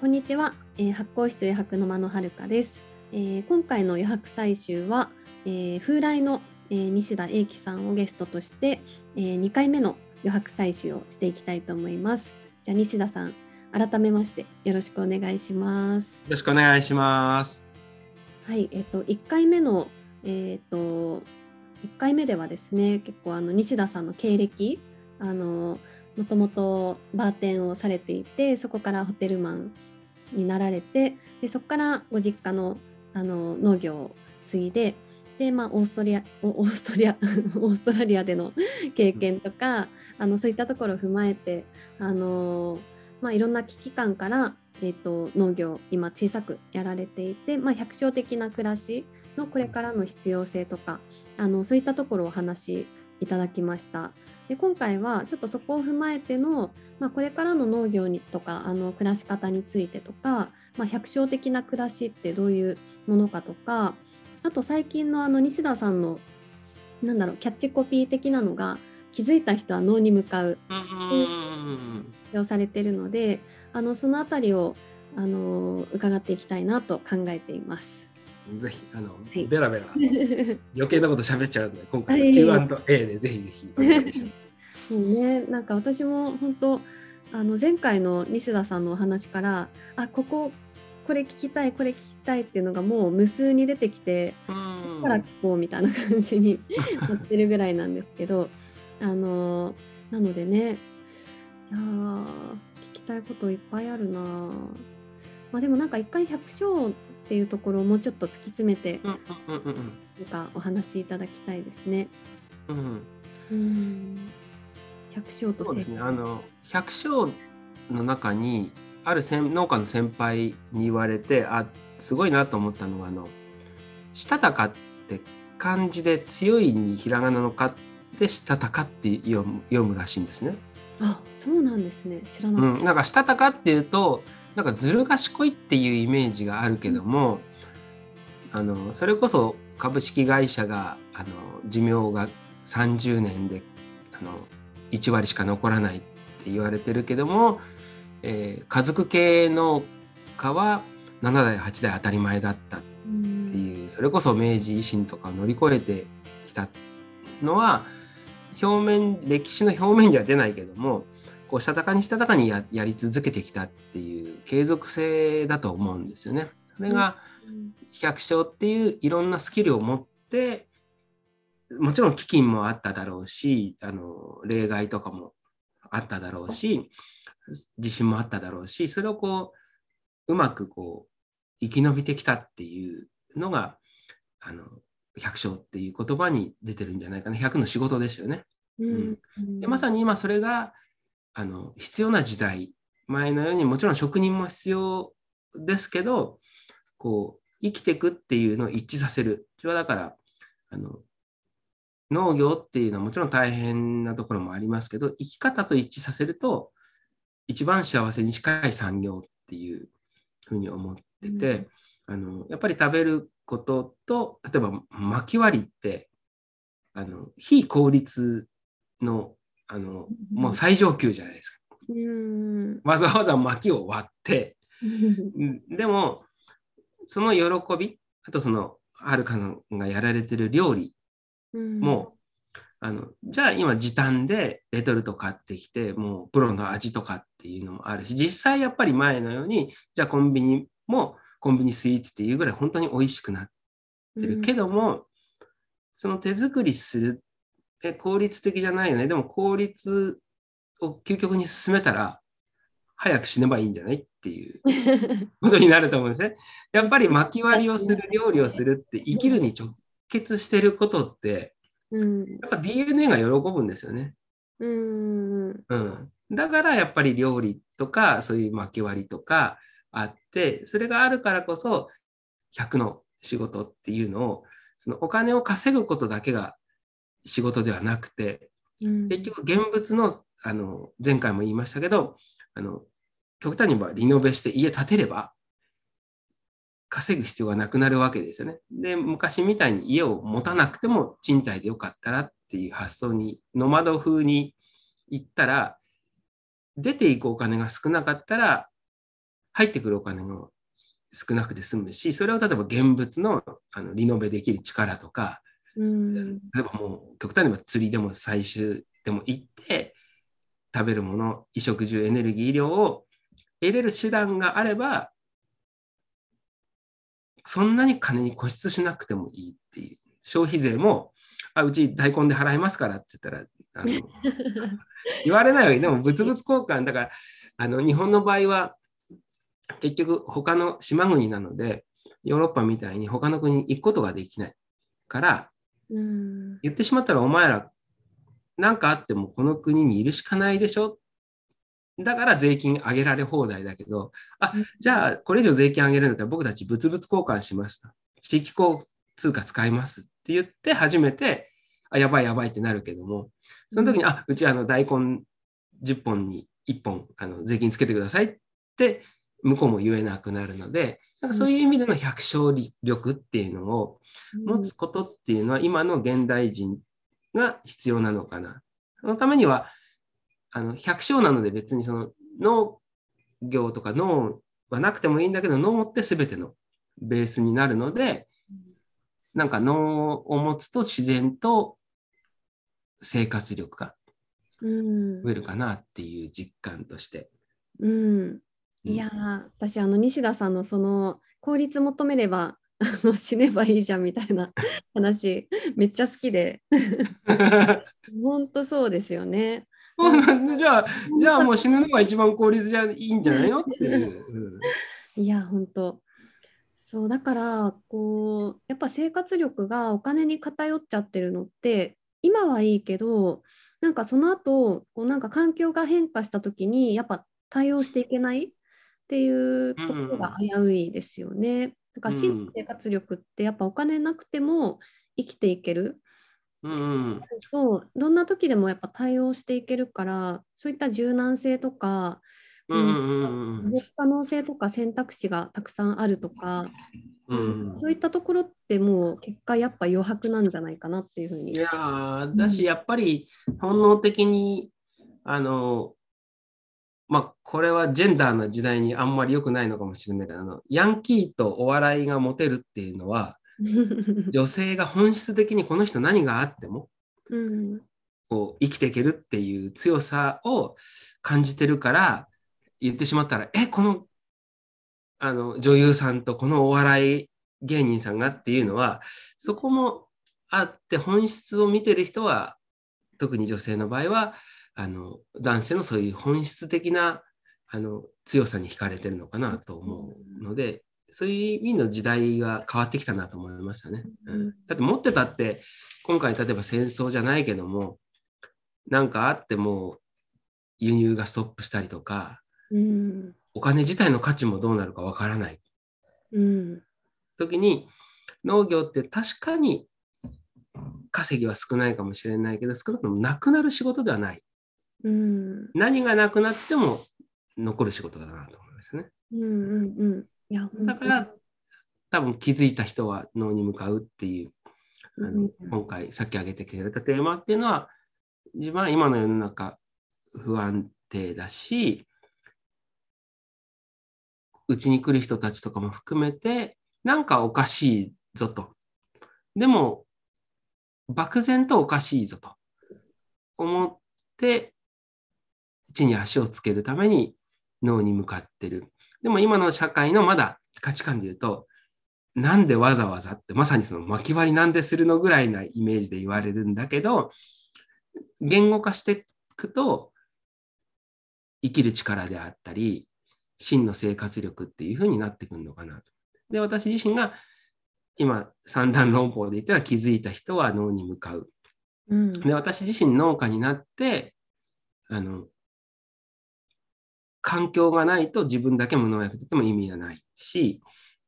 こんにちは、えー、発酵室余白の間のはるかです、えー、今回の余白採集は、えー、風来の、えー、西田英樹さんをゲストとして、えー、2回目の余白採集をしていきたいと思います。じゃあ西田さん改めましてよろしくお願いします。よろしくお願いします。はいえっ、ー、と1回目のえっ、ー、と1回目ではですね結構あの西田さんの経歴あのもともとバーテンをされていてそこからホテルマンになられてでそこからご実家のあの農業を継いでで、まあ、オーストリアオーストリア オーストラリアでの経験とかあのそういったところを踏まえてあの、まあ、いろんな危機感から、えーと、農業今小さくやられていて、まあ、百姓的な暮らしのこれからの必要性とかあのそういったところをお話しいただきました。で今回はちょっとそこを踏まえての、まあ、これからの農業にとかあの暮らし方についてとか、まあ、百姓的な暮らしってどういうものかとかあと最近のあの西田さんのなんだろうキャッチコピー的なのが気づいた人は脳に向かうをされてるのであのその辺りをあの伺っていきたいなと考えています。ぜひあの、はい、ベラベラ 余計なこと喋っちゃうんで今回の Q&A でぜひぜひお願いします。ね、なんか私も本当あの前回の西田さんのお話からあこここれ聞きたいこれ聞きたいっていうのがもう無数に出てきてここから聞こうみたいな感じに なってるぐらいなんですけどあのなのでねいや聞きたいこといっぱいあるなまあでもなんか一回百姓っていうところをもうちょっと突き詰めて、なんかお話しいただきたいですね。うん、うん。百姓とそうですね。あの百姓の中にある農家の先輩に言われてあすごいなと思ったのがあの「したたか」って漢字で強いにひらがなの「か」で「したたか」って読む読むらしいんですね。あそうなんですね。知らなかった。うん、なんか「したたか」っていうとなんかずる賢いっていうイメージがあるけども、あのそれこそ株式会社があの寿命が30年であの1割しか残らないって言われてるけども、えー、家族系農家は7代8代当たり前だったっていう、それこそ明治維新とかを乗り越えてきたのは表面歴史の表面には出ないけどもこうしたたかにしたたかにやり続けてきたっていう継続性だと思うんですよね。それが百姓っていういろんなスキルを持ってもちろん飢饉もあっただろうしあの例外とかもあっただろうし地震もあっただろうしそれをこううまくこう生き延びてきたっていうのがあの百姓っていう言葉に出てるんじゃないかな百の仕事ですよね。うん、でまさに今それがあの必要な時代前のようにもちろん職人も必要ですけどこう生きていくっていうのを一致させる。それはだからあの農業っていうのはもちろん大変なところもありますけど生き方と一致させると一番幸せに近い産業っていうふうに思ってて、うん、あのやっぱり食べることと例えば薪割りってあの非効率のあの、もう最上級じゃないですか。わざわざ薪を割って、でも、その喜び、あとその、はるかのがやられてる料理も、あのじゃあ今時短でレトルト買ってきてもうプロの味とかっていうのもあるし実際やっぱり前のようにじゃあコンビニもコンビニスイーツっていうぐらい本当に美味しくなってるけども、その手作りするえ、効率的じゃないよね。でも効率を究極に進めたら、早く死ねばいいんじゃないっていう ことになると思うんですね。やっぱり巻き割りをする、料理をするって生きるに直結してることって、うん、やっぱ DNA が喜ぶんですよね。うん、うん。だからやっぱり料理とかそういう巻き割りとかあってそれがあるからこそ100の仕事っていうのをそのお金を稼ぐことだけが仕事ではなくて、うん、結局現物のあの前回も言いましたけどあの極端に言えばリノベして家建てれば稼ぐ必要がなくなるわけですよね。で昔みたいに家を持たなくても賃貸でよかったらっていう発想にノマド風に行ったら出ていくお金が少なかったら入ってくるお金が少なくて済むし、それを例えば現物のあのリノベできる力とか、うん。例えばもう極端に釣りでも採集でも行って食べるもの衣食住エネルギー量を得れる手段があればそんなに金に固執しなくてもいいっていう。消費税もあうち大根で払いますからって言ったらあの 言われないわけ。でも物々交換。だからあの日本の場合は結局他の島国なのでヨーロッパみたいに他の国に行くことができないからうん。言ってしまったらお前ら何かあってもこの国にいるしかないでしょ？だから税金上げられ放題だけどあじゃあこれ以上税金上げるんだったら僕たち物々交換しますと。地域交通貨使いますって言って初めてあやばいやばいってなるけどもその時に、あうちあの大根10本に1本あの税金つけてくださいって向こうも言えなくなるのでなんかそういう意味での百姓力っていうのを持つことっていうのは今の現代人が必要なのかな。そのためには、あの、百姓なので別にその農業とか農はなくてもいいんだけど、農って全てのベースになるので、なんか農を持つと自然と生活力がうん。増えるかなっていう実感として。うんいやー私あの西田さんのその効率求めれば あの死ねばいいじゃんみたいな 話めっちゃ好きで 本当そうですよね。じゃあ、じゃあもう死ぬのが一番効率じゃいいんじゃないの？っていう。うんいや本当そうだからこうやっぱ生活力がお金に偏っちゃってるのって今はいいけどなんかその後こうなんか環境が変化した時にやっぱ対応していけないっていうところが危ういですよね。だから真の生活力ってやっぱお金なくても生きていけるうんどんな時でもやっぱ対応していけるからそういった柔軟性とかうんうんうん持続可能性とか選択肢がたくさんあるとか、うんそういったところってもう結果やっぱ余白なんじゃないかなっていうふうに。いやーだしやっぱり本能的にあのまあこれはジェンダーの時代にあんまり良くないのかもしれないけどあのヤンキーとお笑いがモテるっていうのは 女性が本質的にこの人何があってもうん。こう生きていけるっていう強さを感じてるから言ってしまったらえこのあの女優さんとこのお笑い芸人さんがっていうのはそこもあって本質を見てる人は特に女性の場合はあの男性のそういう本質的なあの強さに惹かれてるのかなと思うのでそういう意味の時代が変わってきたなと思いましたね。うん、だって持ってたって今回例えば戦争じゃないけどもなんかあっても輸入がストップしたりとかうん。お金自体の価値もどうなるかわからない。うん。時に農業って確かに稼ぎは少ないかもしれないけど少なくともなくなる仕事ではないうん。何がなくなっても残る仕事だなと思いましたね。うんうんうん。いやだから多分気づいた人は農に向かうっていうあのうん。今回さっき挙げてくれたテーマっていうのは自分は今の世の中不安定だしうちに来る人たちとかも含めてなんかおかしいぞと。でも漠然とおかしいぞと思って地に足をつけるために脳に向かってるでも今の社会のまだ価値観で言うとなんでわざわざってまさにその巻き割りなんでするのぐらいなイメージで言われるんだけど言語化していくと生きる力であったり真の生活力っていう風になってくるのかなと。で私自身が今三段論法で言ったら気づいた人は脳に向かう。うんで私自身農家になってあの環境がないと自分だけ無農薬とっても意味がないし、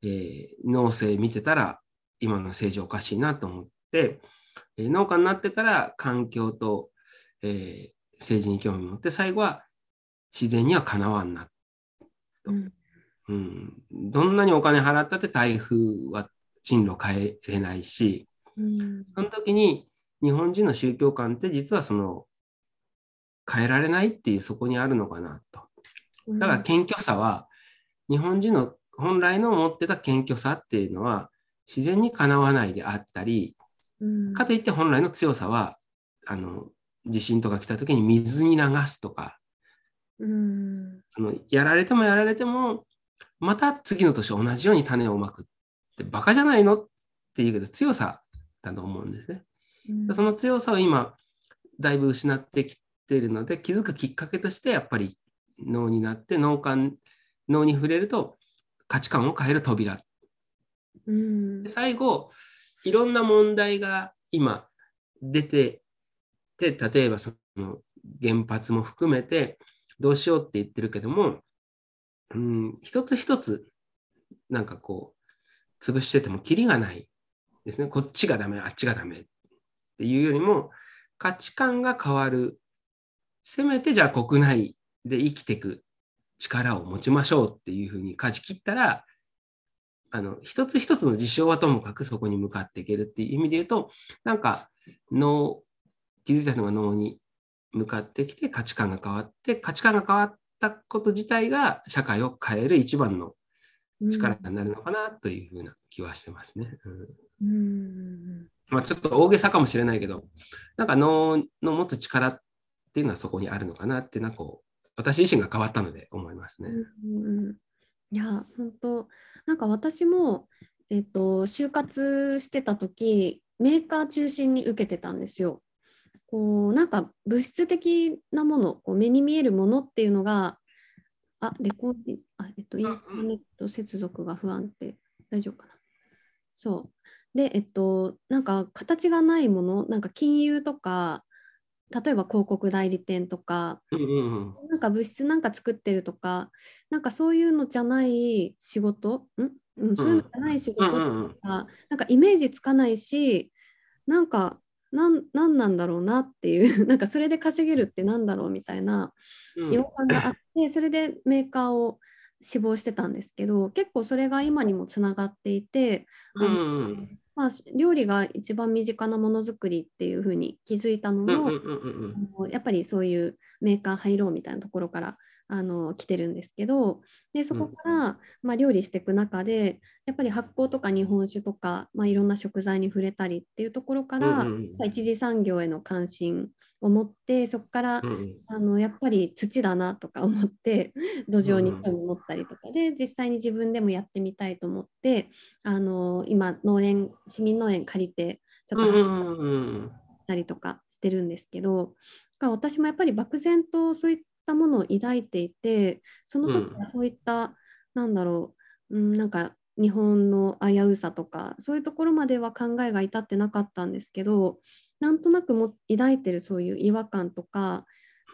えー農政見てたら今の政治おかしいなと思って、えー農家になってから環境と、えー政治に興味を持って最後は自然にはかなわんな、うんうん。どんなにお金払ったって台風は進路変えれないし、うんその時に日本人の宗教観って実はその変えられないっていうそこにあるのかなと。だから謙虚さは日本人の本来の持ってた謙虚さっていうのは自然にかなわないであったり、うん。かといって本来の強さは、あの、地震とか来た時に水に流すとか、うん。そのやられてもやられても、また次の年同じように種をまくって、バカじゃないのっていうけど強さだと思うんですね。うん。その強さを今、だいぶ失ってきているので、気づくきっかけとして、やっぱり脳になって、脳幹、脳に触れると価値観を変える扉。うんで最後、いろんな問題が今出てて、例えばその原発も含めて、どうしようって言ってるけども、うん、一つ一つ、なんかこう、潰しててもキリがないですね。こっちがダメ、あっちがダメっていうよりも、価値観が変わる。せめてじゃあ国内で生きていく力を持ちましょうっていうふうに舵切ったら、あの、一つ一つの事象はともかくそこに向かっていけるっていう意味で言うと、なんか脳、気づいたのが脳に向かってきて価値観が変わって、価値観が変わったこと自体が社会を変える一番の力になるのかなというふうな気はしてますね。うんうんまあ、ちょっと大げさかもしれないけど、なんか脳の持つ力っていうのはそこにあるのかなっていうのはこう、私自身が変わったので思いますね。うんうんいや本当なんか私も、えっと就活してた時メーカー中心に受けてたんですよ。こうなんか物質的なものこう目に見えるものっていうのがあレコーディあえっとインターネット接続が不安定大丈夫かな？そうでえっとなんか形がないものなんか金融とか例えば広告代理店とかうんうんうん。なんか物質なんか作ってるとか、なんかそういうのじゃない仕事、ん？うん、そういうのじゃない仕事とか、うんうんうん。なんかイメージつかないし、なんかなんなんなんだろうなっていう、なんかそれで稼げるってなんだろうみたいなうん。違和感があって、それでメーカーを志望してたんですけど、結構それが今にもつながっていて、うんうんまあ、料理が一番身近なものづくりっていうふうに気づいたのも、やっぱりそういうメーカー入ろうみたいなところからあの来てるんですけどでそこから、まあ、料理していく中でやっぱり発酵とか日本酒とか、まあ、いろんな食材に触れたりっていうところから、うんうん一次産業への関心を持ってそこから、うんうん。あのやっぱり土だなとか 思って土壌に興味持ったりとかで、実際に自分でもやってみたいと思ってあの今農園市民農園借りてちょっとうんうんうんたりとかしてるんですけど、だから私もやっぱり漠然とそういったものを抱いていて、その時はそういった、なんだろう、うん、なんか日本の危うさとか、そういうところまでは考えが至ってなかったんですけど、なんとなくも抱いてるそういう違和感とか、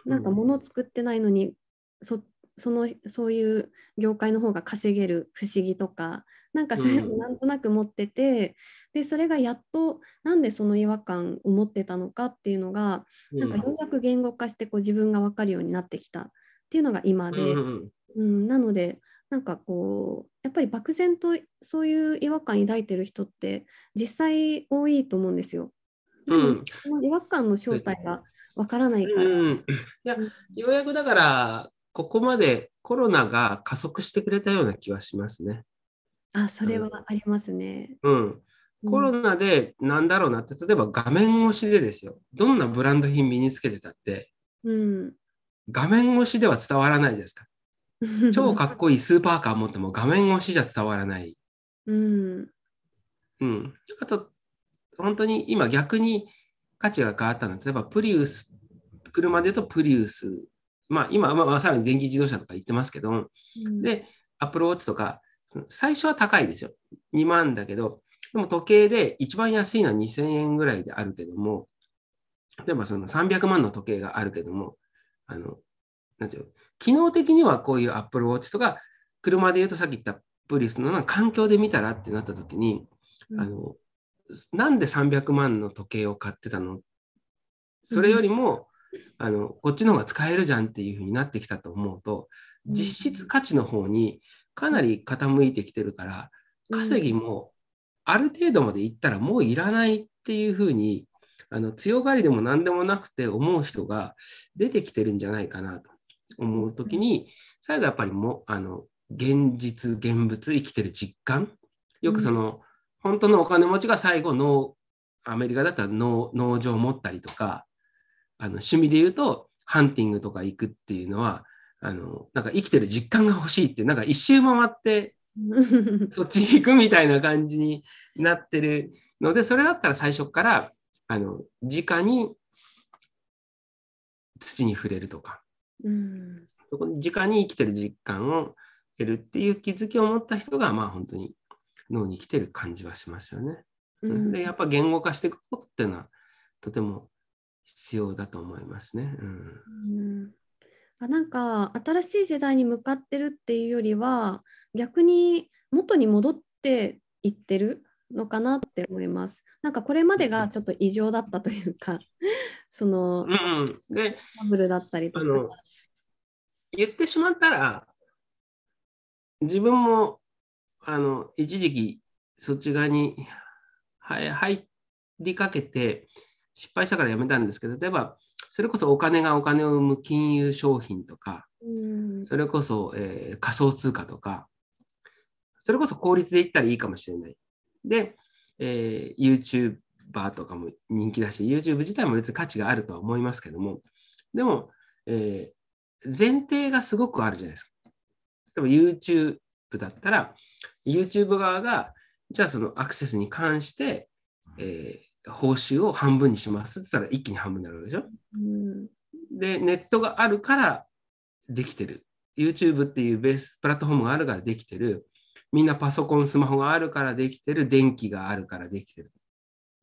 なんか物を作ってないのに、そそのそういう業界の方が稼げる不思議とか、なんかそういうのうん。なんとなく持ってて、でそれがやっとなんでその違和感を持ってたのかっていうのが、なんかようやく言語化してこう自分が分かるようになってきたっていうのが今で、うんうん。うん、なのでなんかこうやっぱり漠然とそういう違和感抱いてる人って実際多いと思うんですよ。うんその違和感の正体が分からないから。うんいやようやくだからここまでコロナが加速してくれたような気はしますね。あそれはありますね。うん、コロナでなんだろうなって、例えば画面越しでですよ、どんなブランド品身につけてたって、うん、画面越しでは伝わらないですか。超かっこいいスーパーカー持っても画面越しじゃ伝わらない。うんうん。あと、本当に今逆に価値が変わったのは、例えばプリウス、車で言うとプリウス、まあ今、まあ、さらに電気自動車とか言ってますけど、うん。で、アップルウォッチとか、最初は高いですよ。2万だけど、でも時計で一番安いのは2000円ぐらいであるけども、例えばその300万の時計があるけども、あの、なんていうの、機能的にはこういうアップルウォッチとか、車で言うとさっき言ったプリウスのような環境で見たらってなった時に、あの、なんで300万の時計を買ってたの？それよりも、あの、こっちの方が使えるじゃんっていうふうになってきたと思うと、うん。実質価値の方にかなり傾いてきてるから、稼ぎもある程度までいったらもういらないっていうふうに、あの強がりでも何でもなくて思う人が出てきてるんじゃないかなと思うときに、最後やっぱりもあの現実現物生きてる実感？よくその、本当のお金持ちが最後のアメリカだったら農農場を持ったりとかあの趣味で言うとハンティングとか行くっていうのはあのなんか生きてる実感が欲しいってなんか一周回って そっちに行くみたいな感じになってるのでそれだったら最初からあの直に土に触れるとか、うん。そこに直に生きてる実感を得るっていう気づきを持った人がまあ本当に脳に生きてる感じはしますよね。うんでやっぱ言語化していくことっていうのはとても必要だと思いますね。うんうんあなんか新しい時代に向かってるっていうよりは逆に元に戻っていってるのかなって思います。なんかこれまでがちょっと異常だったというか そのうんブルだったりとか。言ってしまったら自分もあの一時期そっち側にはい入りかけて失敗したからやめたんですけど例えばそれこそお金がお金を生む金融商品とかうんそれこそ、えー仮想通貨とかそれこそ効率で言ったらいいかもしれない。で、えー YouTuber とかも人気だし YouTube 自体も別に価値があるとは思いますけどもでも、えー前提がすごくあるじゃないですか。例えば YouTube だったら YouTube 側がじゃあそのアクセスに関して、えー報酬を半分にしますって言ったら一気に半分になるでしょ？うんで、ネットがあるからできてる。YouTube っていうベースプラットフォームがあるからできてる。みんなパソコン、スマホがあるからできてる。電気があるからできてる。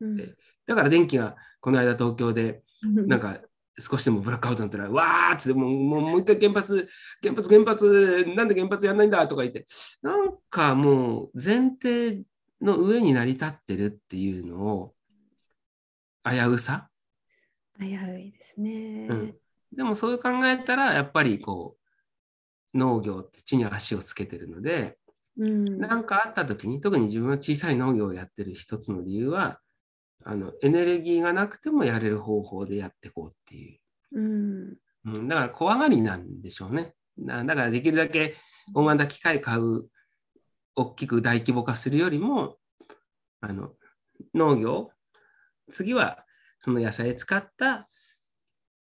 うんでだから電気がこの間東京でうん なんか少しでもブラックアウトになったら、わーっつってもうもうもう一回原発、原発、原発、なんで原発やんないんだとか言って、なんかもう前提の上に成り立ってるっていうのを危うさ？危ういですね。うん。でもそう考えたらやっぱりこう農業って地に足をつけてるのでうん。何かあった時に特に自分は小さい農業をやってる一つの理由はあのエネルギーがなくてもやれる方法でやっていこうっていう、うん。うん、だから怖がりなんでしょうね。なだからできるだけ大型機械買う大きく大規模化するよりもあの農業次はその野菜使った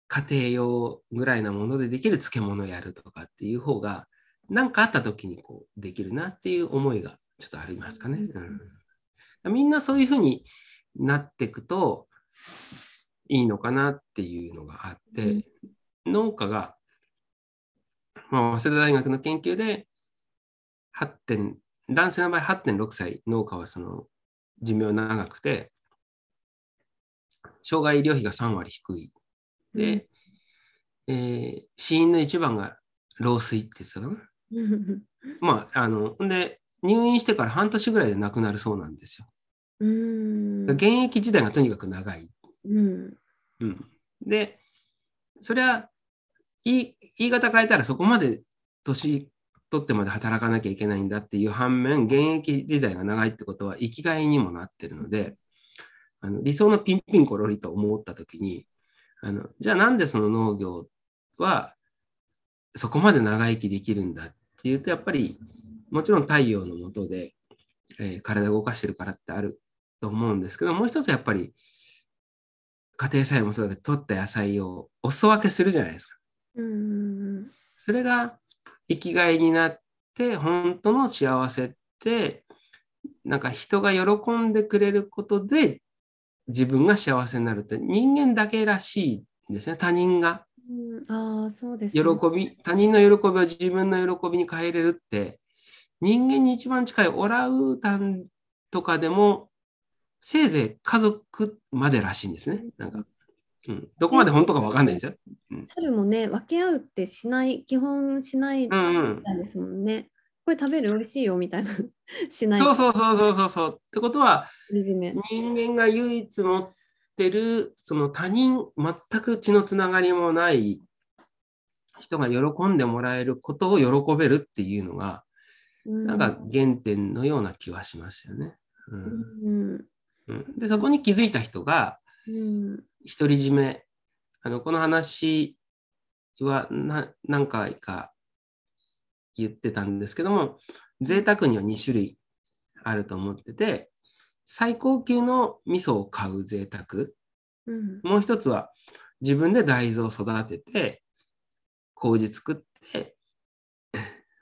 家庭用ぐらいなものでできる漬物をやるとかっていう方が何かあった時にこうできるなっていう思いがちょっとありますかね。うん、みんなそういうふうになっていくといいのかなっていうのがあって、農家が、まあ、早稲田大学の研究で8点男性の場合8.6歳農家はその寿命長くて障害医療費が3割低い。で、えー死因の一番が老衰って言ってたかな？うんまあ、あの、んで、入院してから半年ぐらいで亡くなるそうなんですよ。うん。現役時代がとにかく長い。うん。うん、で、それは言い言い方変えたらそこまで年取ってまで働かなきゃいけないんだっていう反面、現役時代が長いってことは生きがいにもなってるので、あの理想のピンピンコロリと思ったときにあの、じゃあなんでその農業はそこまで長生きできるんだっていうと、やっぱりもちろん太陽の下で、えー体を動かしてるからってあると思うんですけど、もう一つやっぱり家庭菜園もそうだけど、取った野菜をお裾分けするじゃないですか。うんそれが生きがいになって、本当の幸せって、なんか人が喜んでくれることで自分が幸せになるって人間だけらしいんですね。他人がうんああそうです喜ねび、他人の喜びを自分の喜びに変えれるって、人間に一番近いオランウータンとかでも、せいぜい家族までらしいんですね。なんか、うん、どこまで本当かわかんないですよ。猿もね分け合うってしない基本しないみうんうん。たいですもんね。これ食べる美味しいよみたいな しないそうそうそうそうそうそう。ってことは。人間が唯一持ってる、その他人、全く血のつながりもない人が喜んでもらえることを喜べるっていうのが、うんなんか原点のような気はしますよね。うんうんうん、で、そこに気づいた人が、うん。独り占め、あの、この話はな何回か言ってたんですけども、贅沢には2種類あると思ってて、最高級の味噌を買う贅沢。うん。もう一つは自分で大豆を育てて、麹作って、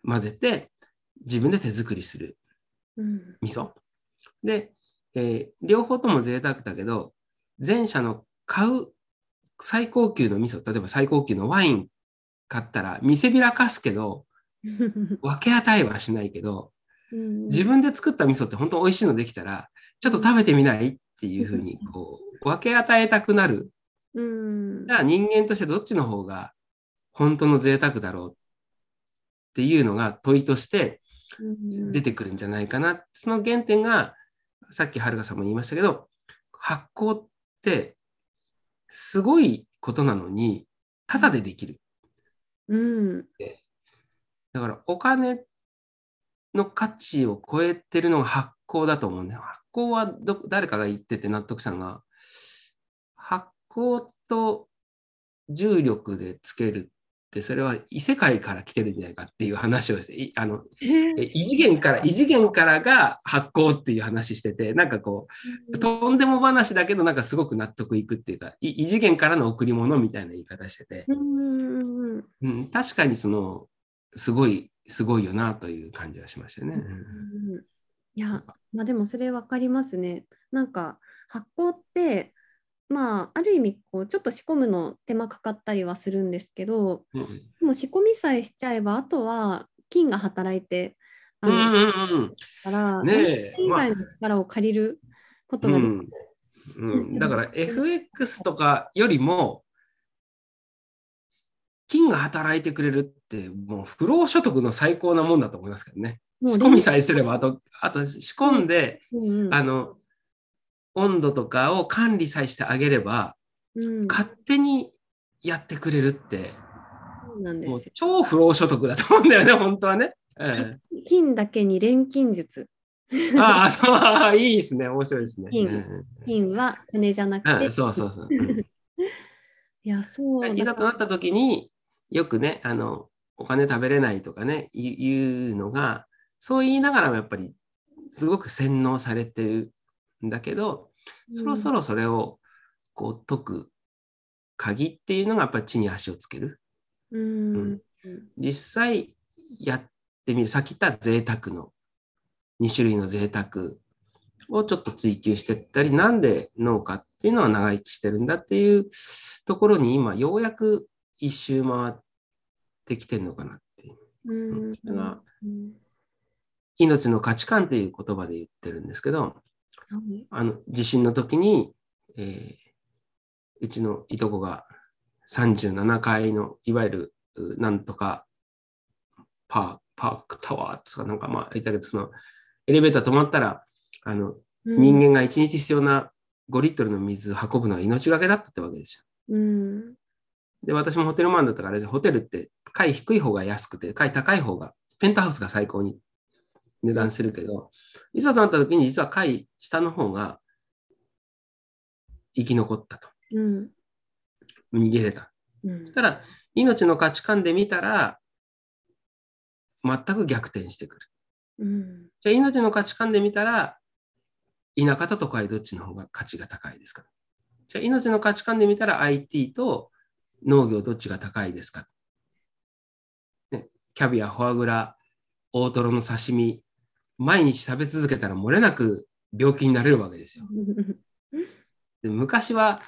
混ぜて、自分で手作りするうん。味噌。で、えー両方とも贅沢だけど、前者の買う最高級の味噌、例えば最高級のワイン買ったら見せびらかすけど、分け与えはしないけど、うん自分で作った味噌って本当美味しいのできたら、ちょっと食べてみないっていうふうに、こう、分け与えたくなる。うんじゃあ人間としてどっちの方が本当の贅沢だろうっていうのが問いとしてうん出てくるんじゃないかな。その原点が、さっきはるかさんも言いましたけど、発酵ってすごいことなのに、ただでできる。うんだからお金の価値を超えてるのが発酵だと思うんだよ。発酵はど誰かが言ってて納得したのが、発酵と重力でつけるって、それは異世界から来てるんじゃないかっていう話をして、いあのえ異次元から、異次元からが発酵っていう話してて、なんかこう、とんでも話だけど、なんかすごく納得いくっていうか、い異次元からの贈り物みたいな言い方してて、うんうんうん、確かにその、すごい、すごいよなという感じはしましたよね。うんいや、まあでもそれ分かりますね。なんか発酵って、まあある意味こうちょっと仕込むの手間かかったりはするんですけど、うんでも仕込みさえしちゃえば、あとは菌が働いて、あうんの、うんから、ねえ以外の力を借りることができる。うんうん、だから FX とかよりも金が働いてくれるってもう不労所得の最高なもんだと思いますけどね。仕込みさえすればあとあと仕込んで、うんうん。あの温度とかを管理さえしてあげればうん勝手にやってくれるってそうなんですよ。もう超不労所得だと思うんだよね 本当はね。え金だけに錬金術。えああそう いいですね面白いですね。金うん金は金じゃなくて、うん、そうそうそう。うん いや、そういざとなった時によくねあのお金食べれないとかね言う言うのがそう言いながらもやっぱりすごく洗脳されてるんだけど、そろそろそれをこう解く鍵っていうのがやっぱり地に足をつける。うん、うん実際やってみるさっき言った贅沢の2種類の贅沢をちょっと追求していったりなんで農家っていうのは長生きしてるんだっていうところに今ようやく一周回ってきてるのかなっていう。うん。うん。命の価値観っていう言葉で言ってるんですけどはいあの地震の時に、えーうちのいとこが37階のいわゆるうなんとかパーパークタワーとかなんかまあ言ったけどそのエレベーター止まったらあの人間が1日必要な5リットルの水を運ぶのは命がけだったってわけですよ。うん。で私もホテルマンだったからホテルって階低い方が安くて階高い方がペンタハウスが最高に値段するけどいざとなった時に実は階下の方が生き残ったと。うん。逃げれた。うん。そしたら命の価値観で見たら全く逆転してくる。うん。じゃあ命の価値観で見たら田舎と都会どっちの方が価値が高いですか？じゃあ命の価値観で見たら IT と農業どっちが高いですか、ね、キャビア、フォアグラ、大トロの刺身、毎日食べ続けたら漏れなく病気になれるわけですよ。で昔は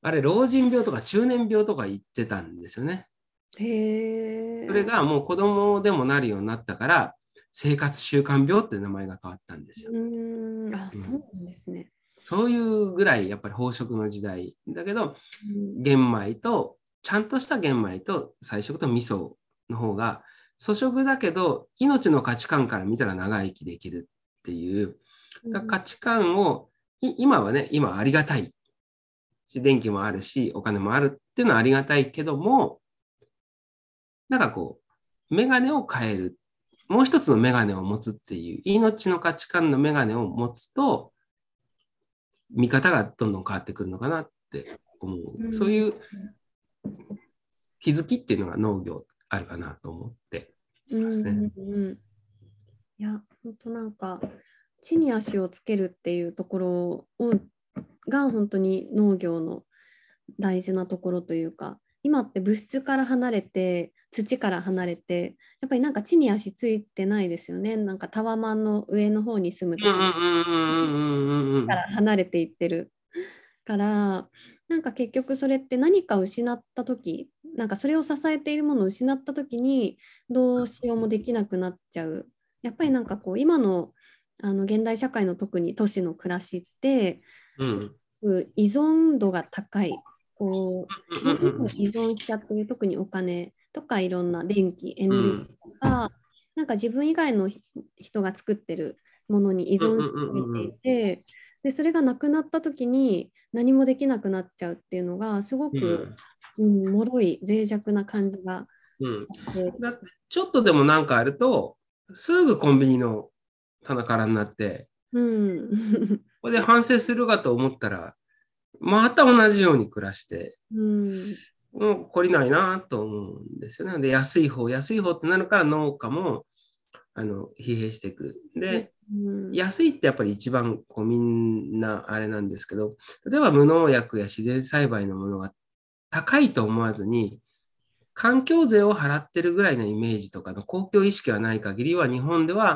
あれ老人病とか中年病とか言ってたんですよね。へえ。それがもう子供でもなるようになったから生活習慣病って名前が変わったんですよ。うんあそうなんですね。そういうぐらいやっぱり飽食の時代だけどうん玄米とちゃんとした玄米と菜食と味噌の方が粗食だけど命の価値観から見たら長生きできるっていう。価値観をい今はね今ありがたいし電気もあるしお金もあるっていうのはありがたいけどもなんかこうメガネを変える。もう一つのメガネを持つっていう命の価値観のメガネを持つと見方がどんどん変わってくるのかなって思う、うん。そういう気づきっていうのが農業あるかなと思って、うんうんうん、いや本当なんか地に足をつけるっていうところをが本当に農業の大事なところというか今って物質から離れて土から離れてやっぱりなんか地に足ついてないですよね。なんかタワマンの上の方に住むとかから離れていってるからなんか結局それって何か失った時なんかそれを支えているものを失った時にどうしようもできなくなっちゃう。やっぱりなんかこう今のあの現代社会の特に都市の暮らしって、うん、依存度が高い。こう依存しちゃってる特にお金とかいろんな電気エネルギーとか、うん、なんか自分以外の人が作ってるものに依存していて、でそれがなくなった時に何もできなくなっちゃうっていうのがすごく、うん、うん、脆い脆弱な感じがうん、ちょっとでも何かあるとすぐコンビニの棚からになって、うん、これで反省するかと思ったらまた同じように暮らして、うん、もう懲りないなと思うんですよね。で安い方安い方ってなるから農家もあの疲弊していく。で、うん、安いってやっぱり一番こうみんなあれなんですけど例えば無農薬や自然栽培のものが高いと思わずに環境税を払ってるぐらいのイメージとかの公共意識がない限りは日本ではや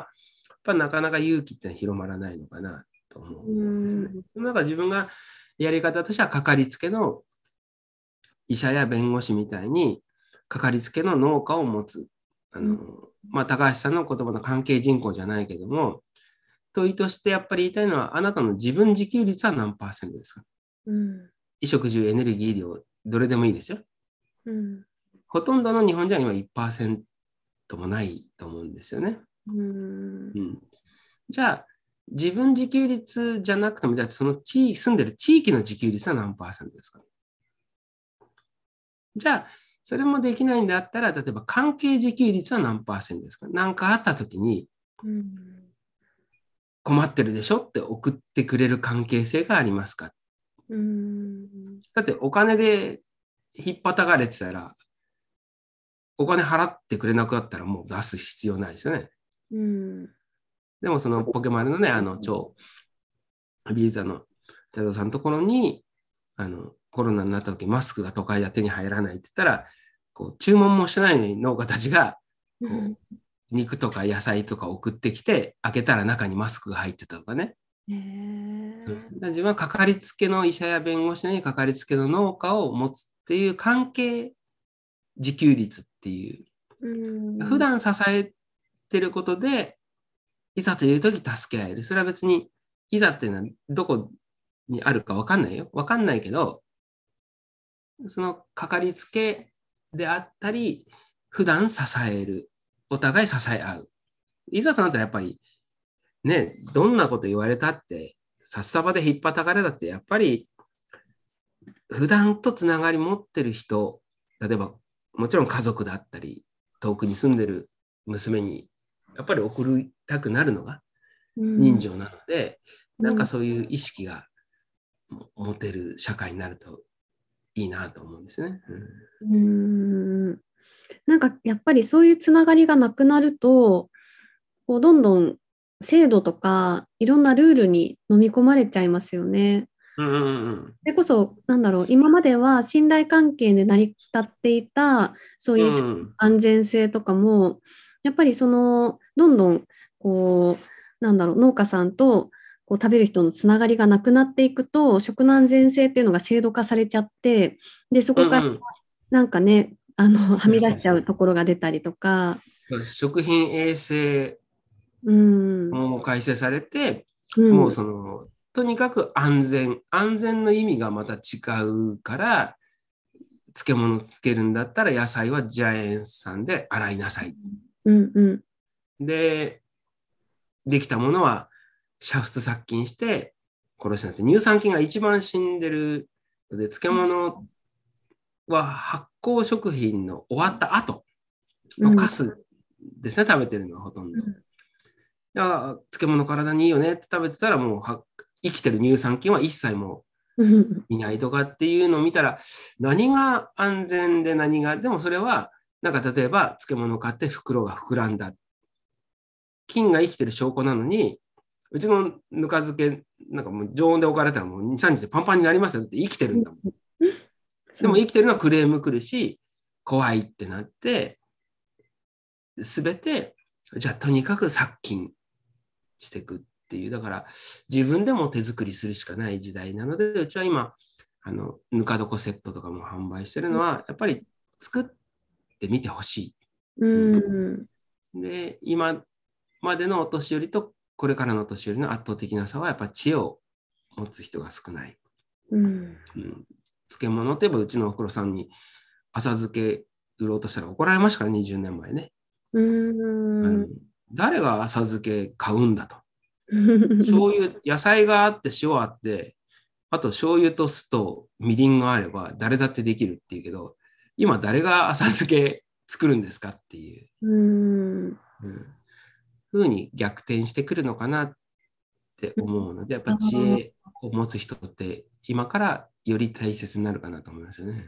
っぱなかなか勇気ってのは広まらないのかなと思うんですね。その中自分がやり方としてはかかりつけの医者や弁護士みたいにかかりつけの農家を持つ。あの、まあ、高橋さんの言葉の関係人口じゃないけども、問いとしてやっぱり言いたいのは、あなたの自分自給率は何パーセントですか、うん、衣食住、エネルギー、医療、どれでもいいですよ。うん、ほとんどの日本人は今1%もないと思うんですよね。うん、うん、じゃあ、自分自給率じゃなくても、じゃあその地住んでる地域の自給率は何パーセントですか？じゃあ、それもできないんだったら、例えば関係自給率は何パーセントですか？何かあった時に、困ってるでしょ？って送ってくれる関係性がありますか？だってお金で引っ張かれてたら、お金払ってくれなくなったらもう出す必要ないですよね。うん、でもそのポケマルのね、あの超ビーザの寺田さんのところに、あのコロナになった時マスクが都会では手に入らないって言ったら、こう注文もしてない農家たちがこう肉とか野菜とか送ってきて、開けたら中にマスクが入ってたとかね。うん、自分はかかりつけの医者や弁護士にかかりつけの農家を持つっていう関係自給率っていう、うん、普段支えてることでいざという時助け合える。それは別にいざっていうのはどこにあるか分かんないよ。分かんないけどそのかかりつけであったり普段支える。お互い支え合う。いざとなったらやっぱりねどんなこと言われたって札束で引っ張たかれだってやっぱり普段とつながり持ってる人例えばもちろん家族だったり遠くに住んでる娘にやっぱり送りたくなるのが人情なので、うん、なんかそういう意識が持てる社会になるといいなと思うんですね。うん、ん。なんかやっぱりそういうつながりがなくなるとこうどんどん制度とかいろんなルールに飲み込まれちゃいますよね。うんうんうん、それこそなんだろう今までは信頼関係で成り立っていたそういう安全性とかも、うん、やっぱりそのどんどんこうなんだろう農家さんとこう食べる人のつながりがなくなっていくと食の安全性っていうのが制度化されちゃってでそこからなんかね、うんうん、あのはみ出しちゃうところが出たりとか。食品衛生も改正されて、うん、もうそのとにかく安全。安全の意味がまた違うから、漬物つけるんだったら野菜はジャイアンツさんで洗いなさい。うんうん、で、できたものは煮沸殺菌して殺しなって、乳酸菌が一番死んでるので、漬物は発酵食品の終わった後のカスですね、うん、食べてるのはほとんど。いや、漬物体にいいよねって食べてたらもう生きてる乳酸菌は一切もいないとかっていうのを見たら何が安全で何がでもそれはなんか例えば漬物買って袋が膨らんだ。菌が生きてる証拠なのに、うちのぬか漬け、なんかもう常温で置かれたらもう2、3日でパンパンになりますよ。って生きてるんだもん。でも生きてるのはクレーム来るし、怖いってなって、すべて、じゃあとにかく殺菌していくっていう、だから自分でも手作りするしかない時代なので、うちは今、あの、ぬか床セットとかも販売してるのは、やっぱり作ってみてほしい。うん。で、今までのお年寄りとこれからのお年寄りの圧倒的な差は、やっぱ知恵を持つ人が少ない。うん。うん、漬物って言えばうちのおふくろさんに浅漬け売ろうとしたら怒られましたから、20年前ね。うあんの。誰が浅漬け買うんだと。醤油、野菜があって塩あって、あと醤油と酢とみりんがあれば誰だってできるっていうけど、今誰が浅漬け作るんですかっていう、うん。うん、ふうに逆転してくるのかなって思うので、やっぱ知恵を持つ人って今からより大切になるかなと思いますよね。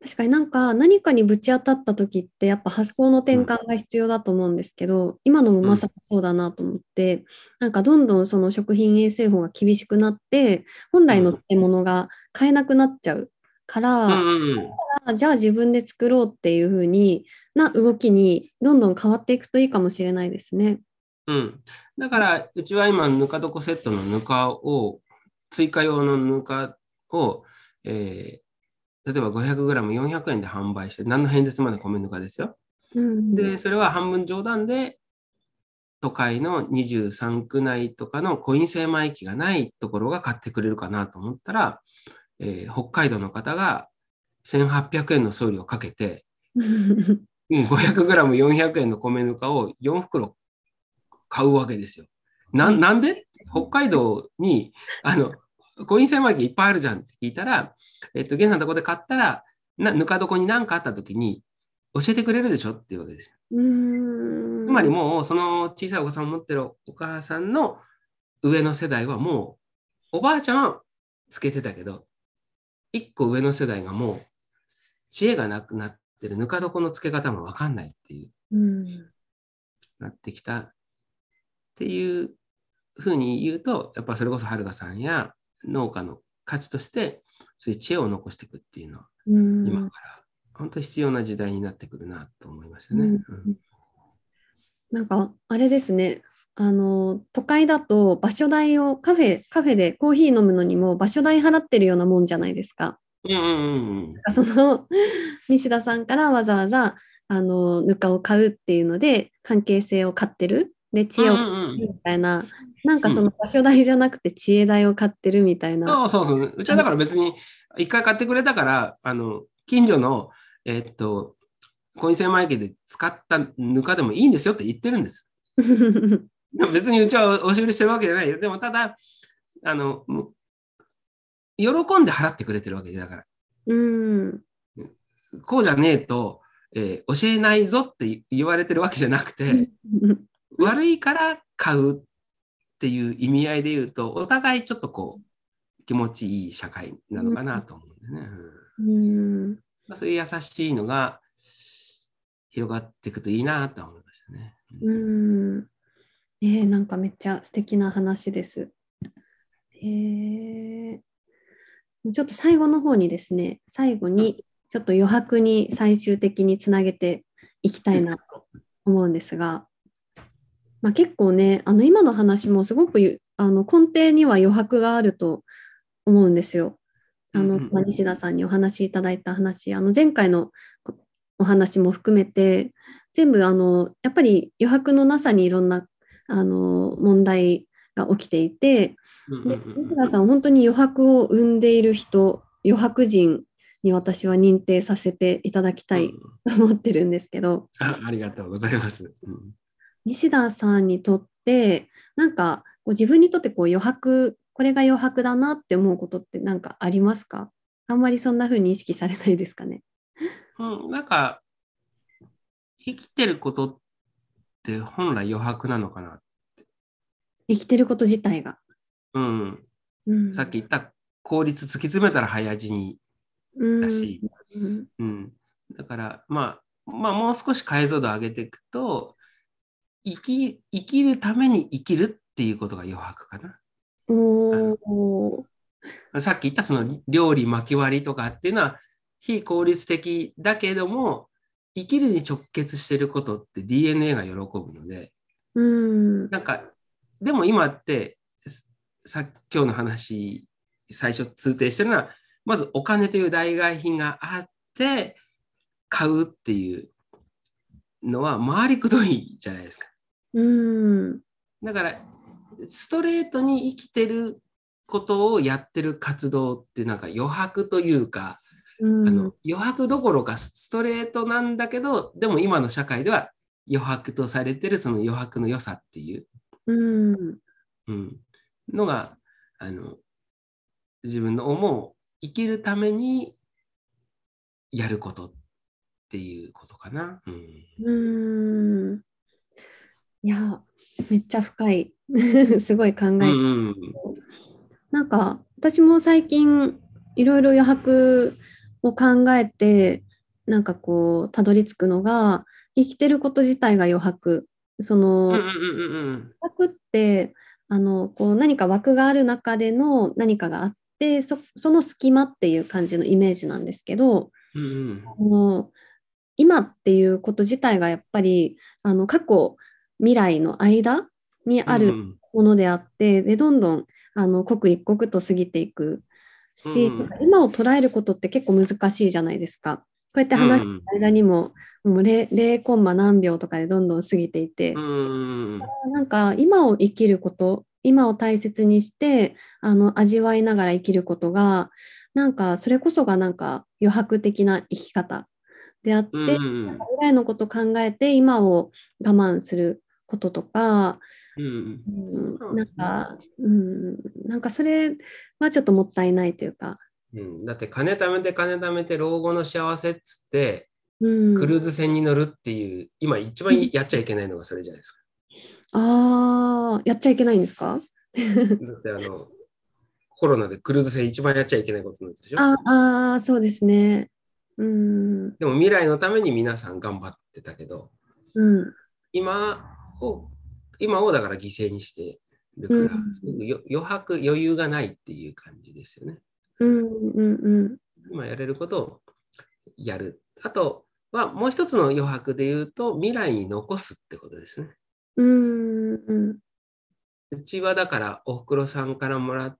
確かになんか何かにぶち当たった時ってやっぱ発想の転換が必要だと思うんですけど、今のもまさかそうだなと思って、なんかどんどんその食品衛生法が厳しくなって本来の漬物が買えなくなっちゃうから、うんうんうんあじゃあ自分で作ろうっていう風にな動きにどんどん変わっていくといいかもしれないですね。うん。だから、うちは今、ぬか床セットのぬかを、追加用のぬかを、えー例えば 500g、400円で販売して、何の変哲まで米ぬかですよ。うん、で、それは半分冗談で、都会の23区内とかのコイン精米機がないところが買ってくれるかなと思ったら、えー北海道の方が1800円の送料をかけて、うん、500g、400円の米ぬかを4袋買うわけですよ。なうんなんで？北海道に、あの、コイン精米機いっぱいあるじゃんって聞いたら、えっと、ゲンさんのとこで買ったら、なぬか床に何かあった時に教えてくれるでしょっていうわけですよ。うんつまりもう、その小さいお子さんを持ってるお母さんの上の世代はもう、おばあちゃんはつけてたけど、一個上の世代がもう、知恵がなくなってるぬか床のつけ方もわかんないっていう。うんなってきたっていうふうに言うと、やっぱそれこそはるかさんや農家の価値として、そういう知恵を残していくっていうのは、うん。今から本当に必要な時代になってくるなと思いましたね。うん。うん。なんかあれですね。あの都会だと場所代をカフェカフェでコーヒー飲むのにも場所代払ってるようなもんじゃないですか。うんうんうんその西田さんからわざわざあのぬかを買うっていうので関係性を買ってる。で知恵をみたいな、なんかその場所代じゃなくて知恵代を買ってるみたいな。そうそうそう。うちはだから別に一回買ってくれたから、あの、近所の、えっと、コイン精米機で使ったぬかでもいいんですよって言ってるんです。別にうちは押し売りしてるわけじゃないよ。でもただ、あの、む喜んで払ってくれてるわけだから。うんこうじゃねえと、えー教えないぞって言われてるわけじゃなくて、悪いから買うっていう意味合いで言うと、お互いちょっとこう、気持ちいい社会なのかなと思うんでね。うんうんまあそういう優しいのが広がっていくといいなとは思いましたね。うんえー、なんかめっちゃ素敵な話です。えー、ちょっと最後の方にですね、最後にちょっと余白に最終的につなげていきたいなと思うんですが、まあ、結構ね、あの今の話もすごくゆあの根底には余白があると思うんですよ。あのまあ西田さんにお話しいただいた話、あの前回のこお話も含めて、全部あのやっぱり余白のなさにいろんなあの問題が起きていて、西田さん、本当に余白を生んでいる人、余白人に私は認定させていただきたいうん。と思ってるんですけど、あありがとうございます。うん西田さんにとって、なんかこう自分にとってこう余白、これが余白だなって思うことって何かありますか？あんまりそんな風に意識されないですかね？うん、なんか、生きてることって本来余白なのかな。生きてること自体が。うん、うん、さっき言った効率突き詰めたら早死にうんだし、うん。うん、だからまあまあ、もう少し解像度を上げていくと生き生きるために生きるっていうことが余白かな。さっき言ったその料理巻き割りとかっていうのは非効率的だけども生きるに直結してることって DNA が喜ぶのでうんなんかでも今ってさ今日の話最初通底してるのはまずお金という代替品があって買うっていうのは回りくどいじゃないですか。うん。だからストレートに生きてることをやってる活動ってなんか余白というか、うん。あの余白どころかストレートなんだけどでも今の社会では余白とされてるその余白の良さっていう、うん。うん、のがあの自分の思う生きるためにやることっていうことかな。うん。うんいやめっちゃ深い。すごい考えて、うんうん。なんか私も最近いろいろ余白を考えてなんかこうたどり着くのが生きてること自体が余白。その、うんうんうんうん枠ってあのこう何か枠がある中での何かがあってそその隙間っていう感じのイメージなんですけどうんうん。あの今っていうこと自体がやっぱりあの過去未来の間にあるうんものであってでどんどんあの刻一刻と過ぎていくし、うん。今を捉えることって結構難しいじゃないですか。こうやって話してる間にも,、もう 0, 0コンマ何秒とかでどんどん過ぎていて、うんうんなんか今を生きること今を大切にしてあの味わいながら生きることがなんかそれこそがなんか余白的な生き方であって、うんうん未来のこと考えて今を我慢することとか、うんうん。なんか、うん、なんかそれはちょっともったいないというか、うん、だって金貯めて金貯めて老後の幸せっつってうん、クルーズ船に乗るっていう、今一番やっちゃいけないのがそれじゃないですか。ああやっちゃいけないんですか？だってあのコロナでクルーズ船一番やっちゃいけないことになったでしょ？ああーそうですね。うん。でも未来のために皆さん頑張ってたけどうん。今を今をだから犠牲にしてるから、うん。余白余裕がないっていう感じですよね。うんうんうん。今やれることをやる。あとはもう一つの余白で言うと未来に残すってことですね。うんうん。うちはだからおふくろさんからもらっ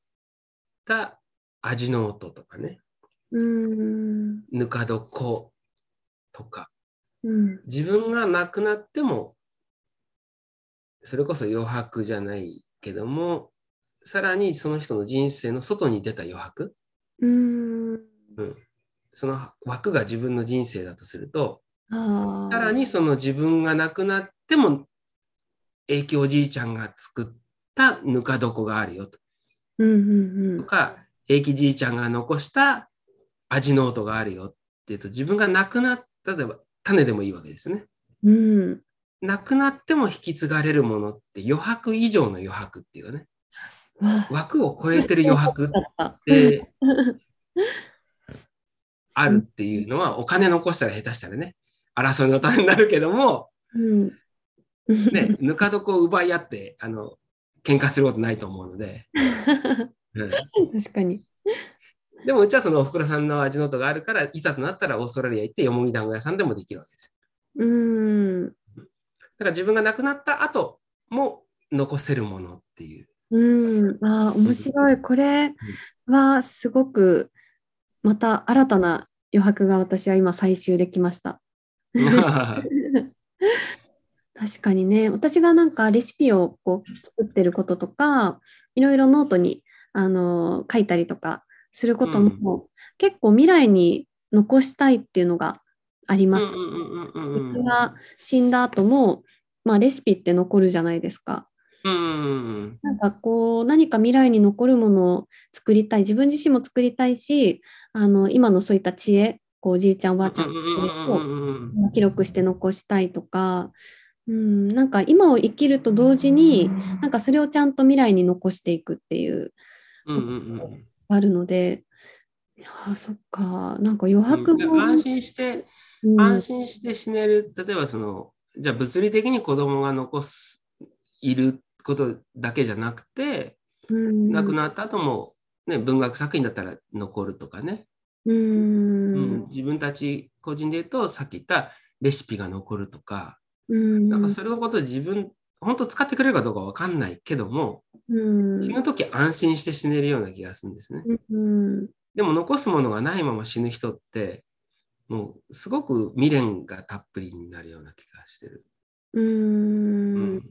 た味の素とかね、うん。ぬか床とか、うん。自分が亡くなっても、それこそ余白じゃないけども、さらにその人の人生の外に出た余白、うん。うん、その枠が自分の人生だとすると、さらにその自分が亡くなっても、影響おじいちゃんが作ったぬか床があるよと。うんうんうん。とか、永吉じいちゃんが残した味の音があるよっていうと、自分が亡くなった、例えば種でもいいわけですよね。うん亡くなっても引き継がれるものって余白以上の余白っていうかね、わ枠を超えてる余白って あるっていうのは、お金残したら下手したらね、争いの種になるけども、うん。ね、ぬか床を奪い合って、あの、喧嘩することないと思うので、うん。確かに。でもうちはそのおふくろさんの味の素があるから、いざとなったらオーストラリア行ってよもぎ団子屋さんでもできるわけです。うん。だから自分が亡くなった後も残せるものっていう。うん。あー面白い。これはすごくまた新たな余白が私は今採集できました。確かにね。私がなんかレシピをこう作ってることとかいろいろノートにあの書いたりとかすることも、結構未来に残したいっていうのがあります。僕が死んだ後も、まあ、レシピって残るじゃないですか。うんうんなんかこう何か未来に残るものを作りたい自分自身も作りたいしあの今のそういった知恵こうおじいちゃんおばあちゃんをん記録して残したいとか、うん、なんか今を生きると同時になんかそれをちゃんと未来に残していくっていううんうんあるので。いやーそっか。なんか余白も、安心してうん安心して死ねる、例えばその、じゃあ物理的に子供が残す、いることだけじゃなくて、うん。亡くなった後も、ね、文学作品だったら残るとかね、ううん。ん自分たち個人で言うと、さっき言ったレシピが残るとか、うん。なんかそれのことで自分、本当使ってくれるかどうかわかんないけども、うん。死ぬとき安心して死ねるような気がするんですね。うん。でも残すものがないまま死ぬ人って、もうすごく未練がたっぷりになるような気がしてる。ううん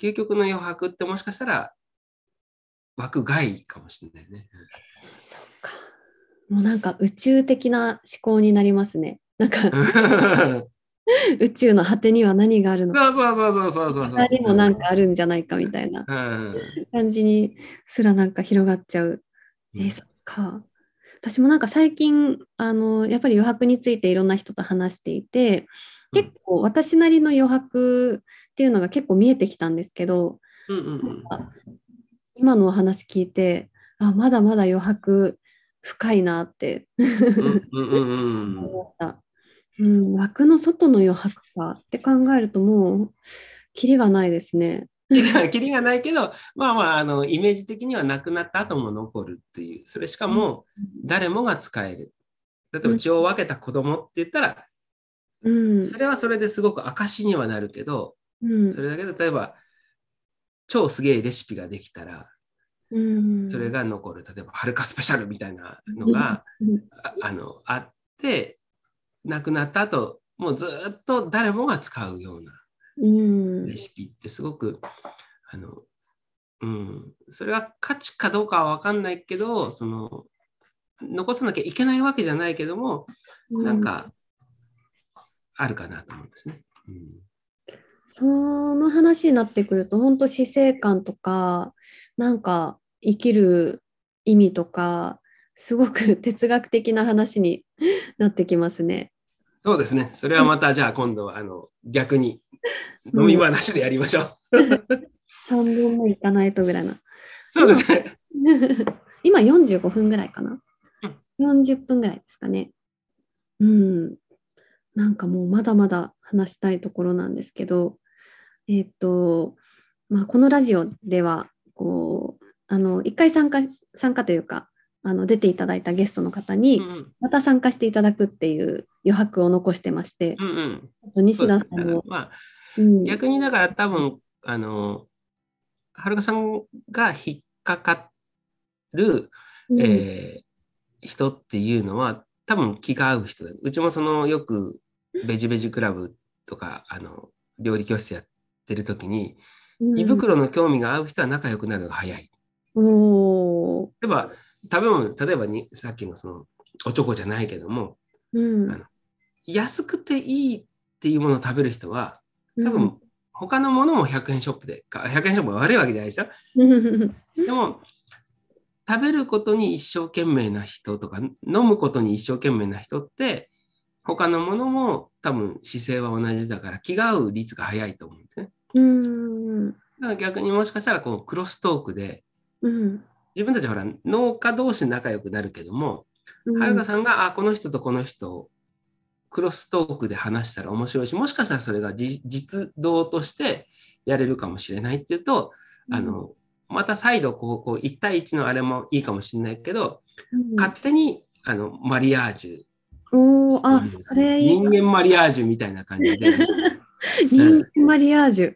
究極の余白ってもしかしたら枠外かもしれないね。そっか。もうなんか宇宙的な思考になりますね。なんか宇宙の果てには何があるのか。そうそうそうそうそうそう。もなんかあるんじゃないかみたいなうん。感じにすらなんか広がっちゃう。えーそっか。私もなんか最近あのやっぱり余白についていろんな人と話していて結構私なりの余白っていうのが結構見えてきたんですけどうんうんうん今のお話聞いてあまだまだ余白深いなってうんうんうんうん 思った。うん、枠の外の余白かって考えるともうキリがないですね。キリがキリがないけど、まあまあ、あの、イメージ的にはなくなった後も残るっていう、それしかも誰もが使える。例えば血を分けた子供って言ったら、うん、それはそれですごく証にはなるけど、うん。それだけで例えば、超すげえレシピができたら、うん、それが残る。例えば、はるかスペシャルみたいなのが、うん。ああのあって、亡くなった後、もうずっと誰もが使うようなうんレシピってすごく、あの、うん、それは価値かどうかは分かんないけど、その、残さなきゃいけないわけじゃないけども、なんか、あるかなと思うんですね。うんその話になってくると本当死生観とかなんか生きる意味とかすごく哲学的な話になってきますね。そうですね。それはまた、じゃあ今度は、あの、逆に 飲み話でやりましょう。3分目いかないとぐらいな。そうですね。今45分ぐらいかな。40分ぐらいですかね。うん。なんかもうまだまだ話したいところなんですけど、えっ、と、まあ、このラジオでは、こう、あの、一回参加し、参加というか、あの、出ていただいたゲストの方にう、んまた参加していただくっていう余白を残してましてう、んうん。西田さんも、まあ、うん。逆にだから多分、あの、はるかさんが引っかかる、うん。えー人っていうのは多分気が合う人だ。うちもそのよくベジベジクラブとかあの料理教室やってる時に、うん。胃袋の興味が合う人は仲良くなるのが早い。おー。例えば食べ物、例えばにさっきのそのおちょこじゃないけども、うん。あの安くていいっていうものを食べる人は多うん。分他のものも100円ショップで、か100円ショップが悪いわけじゃないですよ。うん。でも、食べることに一生懸命な人とか、飲むことに一生懸命な人って、他のものも多分姿勢は同じだから気が合う率が早いと思うんですね。うん。だから逆にもしかしたらこうクロストークで、うん。自分たちほら農家同士仲良くなるけども、うん。はるかさんが、あ、この人とこの人、クロストークで話したら面白いし、もしかしたらそれがじ実動としてやれるかもしれないっていうと、あの、また再度こう、こう1対1のあれもいいかもしれないけど、うん。勝手にあのマリアージおーあうんそれュ、いい。人間マリアージュみたいな感じで、人間マリアージュ。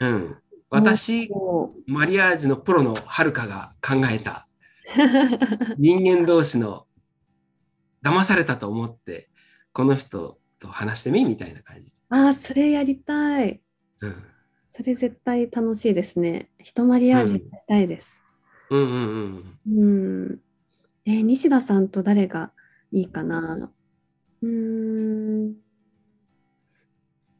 うん、私、おマリアージュのプロのはるかが考えた。ー人間同士の騙されたと思って、この人と話してみみたいな感じ。あそれやりたいうんそれ絶対楽しいですね人マリアージュやりたいですうんうんうん。うんえー西田さんと誰がいいかな？うーん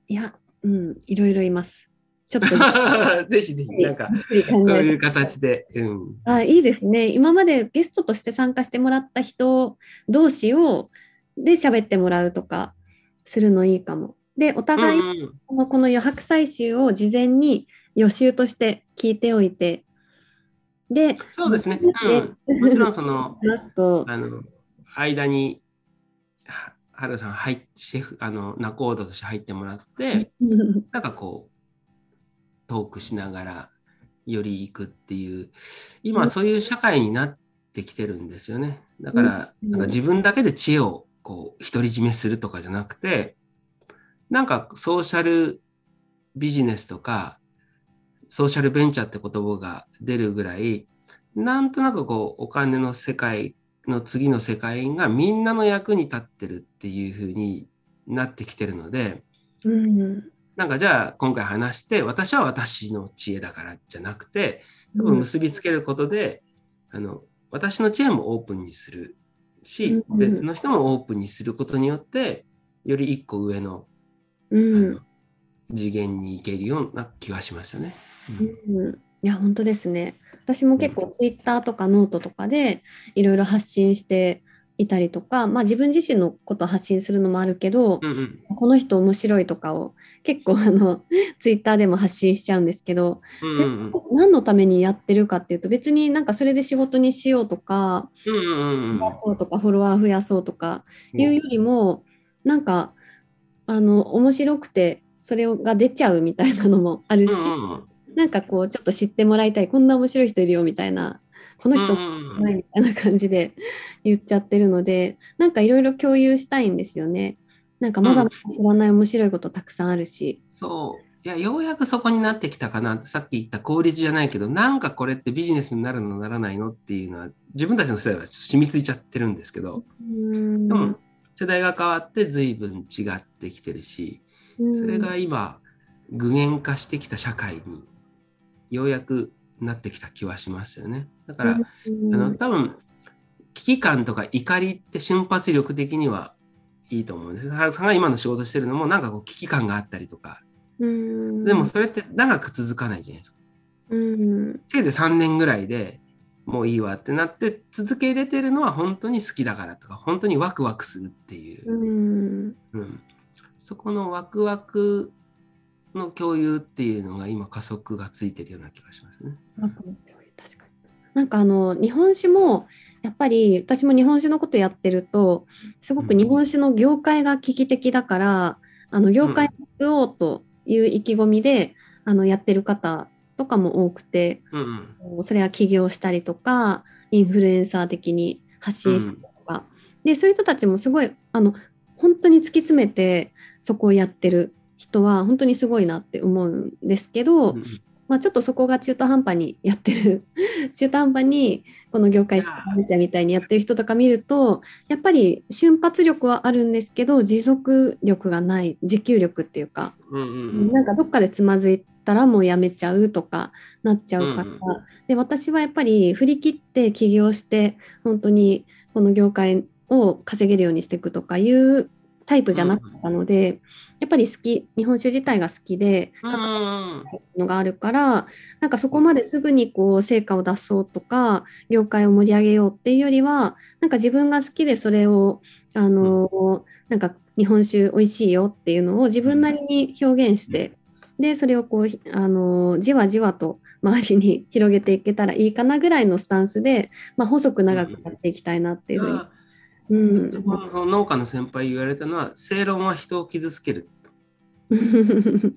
いやうんいろいろいますちょっと ぜひぜひ、なんか、そういう形で。うん。あいいですね。今までゲストとして参加してもらった人同士をで喋ってもらうとかするのいいかも。で、お互い、そのこの余白採集を事前に予習として聞いておいて、で、そうですね。うん。もちろん、その、あの、間には原さん入シェフあの仲人として入ってもらって、なんかこうトークしながらより行くっていう今そういう社会になってきてるんですよね。だからうんなんか自分だけで知恵をこう独り占めするとかじゃなくてなんかソーシャルビジネスとかソーシャルベンチャーって言葉が出るぐらいなんとなくこうお金の世界の次の世界がみんなの役に立ってるっていう風になってきてるのでうん。なんかじゃあ今回話して私は私の知恵だからじゃなくて多分結びつけることで、あの私の知恵もオープンにするし、うん別の人もオープンにすることによってより一個上の,、うん。次元に行けるような気がしますよね。うん。いや本当ですね。私も結構ツイッターとかノートとかでいろいろ発信していたりとか、まあ、自分自身のことを発信するのもあるけど、うんうん。この人面白いとかを結構あの ツイッターでも発信しちゃうんですけど、それうんうん。何のためにやってるかっていうと別になんかそれで仕事にしようとか、うんうんうんとかフォロワー増やそうとかいうよりもなんかあの面白くてそれが出ちゃうみたいなのもあるし、うんうん。なんかこうちょっと知ってもらいたいこんな面白い人いるよみたいなこの人うんうんうん。ないみたいな感じで言っちゃってるのでなんかいろいろ共有したいんですよね。なんかまだまだ知らない面白いことたくさんあるし。そう。いやようやくそこになってきたかな。さっき言った効率じゃないけどなんかこれってビジネスになるのならないのっていうのは自分たちの世代は染みついちゃってるんですけど、うん。でも世代が変わって随分違ってきてるしそれが今具現化してきた社会にようやくなってきた気はしますよね。だから、うんあの多分危機感とか怒りって瞬発力的にはいいと思うんです。原さんが今の仕事してるのもなんかこう危機感があったりとかうんでもそれって長く続かないじゃないですか。うんせいぜい3年ぐらいでもういいわってなって続けれてるのは本当に好きだからとか本当にワクワクするっていうう、んうんそこのワクワクの共有っていうのが今加速がついてるような気がしますね。確かになんかあの日本酒もやっぱり私も日本酒のことやってるとすごく日本酒の業界が危機的だから、あの業界を救おうという意気込みで、あのやってる方とかも多くてうんうん。それは起業したりとかインフルエンサー的に発信したりとか、でそういう人たちもすごいあの本当に突き詰めてそこをやってる人は本当にすごいなって思うんですけど、うんまあ、ちょっとそこが中途半端にやってる 中途半端にこの業界使われたみたいにやってる人とか見るとやっぱり瞬発力はあるんですけど持続力がない持久力っていうか、うんうんなんかどっかでつまずいたらもうやめちゃうとかなっちゃうから、うんうんで私はやっぱり振り切って起業して本当にこの業界を稼げるようにしていくとかいうタイプじゃなかったので、やっぱり好き日本酒自体が好きで、うんうんのがあるからなんかそこまですぐにこう成果を出そうとか業界を盛り上げようっていうよりはなんか自分が好きでそれをあの、なんか日本酒美味しいよっていうのを自分なりに表現して、でそれをこうあのじわじわと周りに広げていけたらいいかなぐらいのスタンスで、まあ、細く長くやっていきたいなっていうふうに。あうんそこその農家の先輩言われたのは正論は人を傷つける。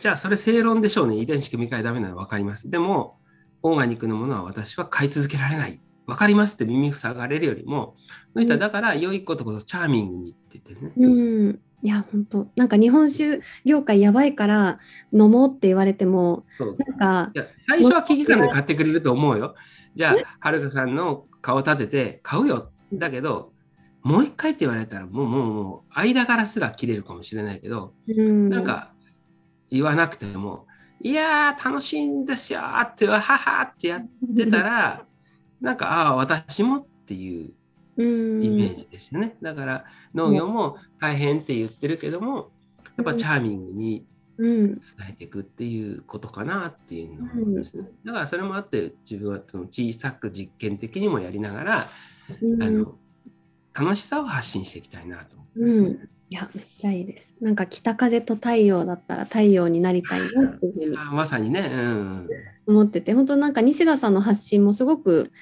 じゃあそれ正論でしょうね。遺伝子組み換えダメなの分かります。でも、オーガニックのものは私は買い続けられない。分かりますって耳塞がれるよりも、その人はだから良いことこそチャーミングにって言ってるね。うんいや本当なんか日本酒業界やばいから飲もうって言われてもなんかいや最初は危機感で買ってくれると思うよ。じゃあ、はるかさんの顔立てて買うよ。だけど、もう一回って言われたら、もうもうもう間柄すら切れるかもしれないけど、うん。なんか言わなくても、いやー楽しいんですよーって、わははってやってたら、なんか、ああ、私もっていううんイメージですよね。だから農業も大変って言ってるけども、やっぱチャーミングにうん。伝えていくっていうことかなっていうのを思いますね。だからそれもあって自分はその小さく実験的にもやりながら、うん。あの楽しさを発信していきたいなと思いますね。うんいやめっちゃいいですなんか北風と太陽だったら太陽になりたいなっていうふうにあまさにね、うん。思ってて本当なんか西田さんの発信もすごく